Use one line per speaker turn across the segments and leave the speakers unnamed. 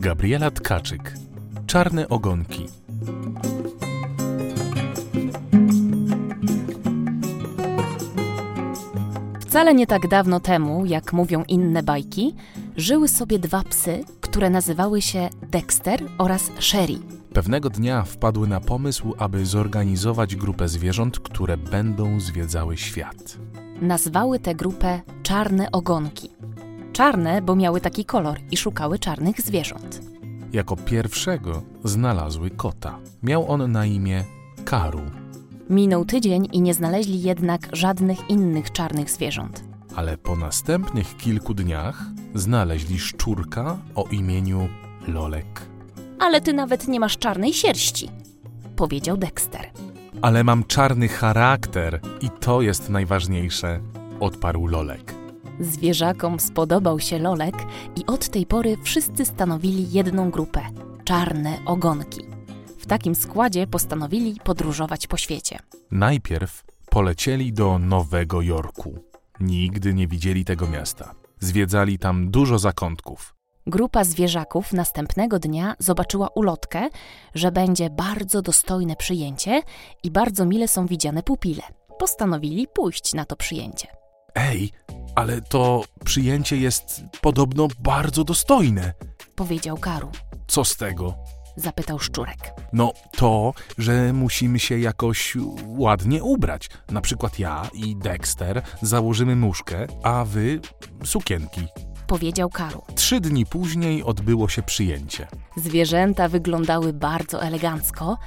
Gabriela Tkaczyk. Czarne ogonki.
Wcale nie tak dawno temu, jak mówią inne bajki, żyły sobie dwa psy, które nazywały się Dexter oraz Sherry.
Pewnego dnia wpadły na pomysł, aby zorganizować grupę zwierząt, które będą zwiedzały świat.
Nazwały tę grupę Czarne Ogonki. Czarne, bo miały taki kolor i szukały czarnych zwierząt.
Jako pierwszego znalazły kota. Miał on na imię Karu,
Minął tydzień i nie znaleźli jednak żadnych innych czarnych zwierząt.
ale po następnych kilku dniach znaleźli szczurka o imieniu Lolek.
Ale ty nawet nie masz czarnej sierści, powiedział Dexter.
Ale mam czarny charakter i to jest najważniejsze, odparł Lolek.
Zwierzakom spodobał się Lolek i od tej pory wszyscy stanowili jedną grupę czarne ogonki. W takim składzie postanowili podróżować po świecie.
Najpierw polecieli do Nowego Jorku. Nigdy nie widzieli tego miasta. Zwiedzali tam dużo zakątków.
Grupa zwierzaków następnego dnia zobaczyła ulotkę, że będzie bardzo dostojne przyjęcie i bardzo mile są widziane pupile. Postanowili pójść na to przyjęcie.
Ej, ale to przyjęcie jest podobno bardzo dostojne.
Powiedział Karu.
Co z tego?
Zapytał szczurek.
No to, że musimy się jakoś ładnie ubrać. Na przykład ja i Dexter założymy muszkę, a wy sukienki.
Powiedział Karu.
Trzy dni później odbyło się przyjęcie.
Zwierzęta wyglądały bardzo elegancko,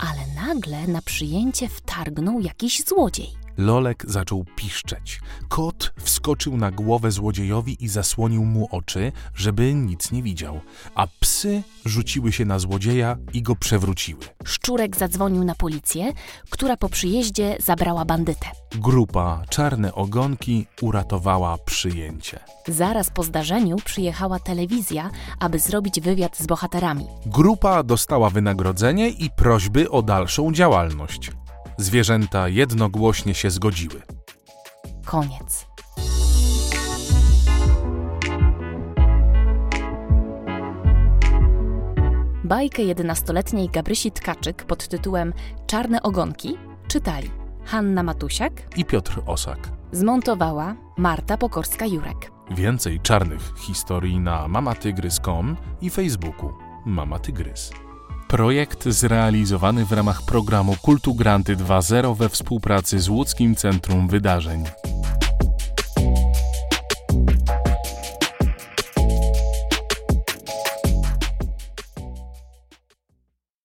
ale nagle na przyjęcie wtargnął jakiś złodziej.
Lolek zaczął piszczeć. Kot wskoczył na głowę złodziejowi i zasłonił mu oczy, żeby nic nie widział, a psy rzuciły się na złodzieja i go przewróciły.
Szczurek zadzwonił na policję, która po przyjeździe zabrała bandytę.
Grupa Czarne Ogonki uratowała przyjęcie.
Zaraz po zdarzeniu przyjechała telewizja, aby zrobić wywiad z bohaterami.
Grupa dostała wynagrodzenie i prośby o dalszą działalność. Zwierzęta jednogłośnie się zgodziły.
Koniec. Bajkę 11-letniej Gabrysi Tkaczyk pod tytułem Czarne ogonki czytali Hanna Matusiak,
I Piotr Osak.
zmontowała Marta Pokorska-Jurek.
Więcej czarnych historii na mamatygrys.com i Facebooku Mama Tygrys. Projekt zrealizowany w ramach programu Kultu Granty 2.0 we współpracy z Łódzkim Centrum Wydarzeń.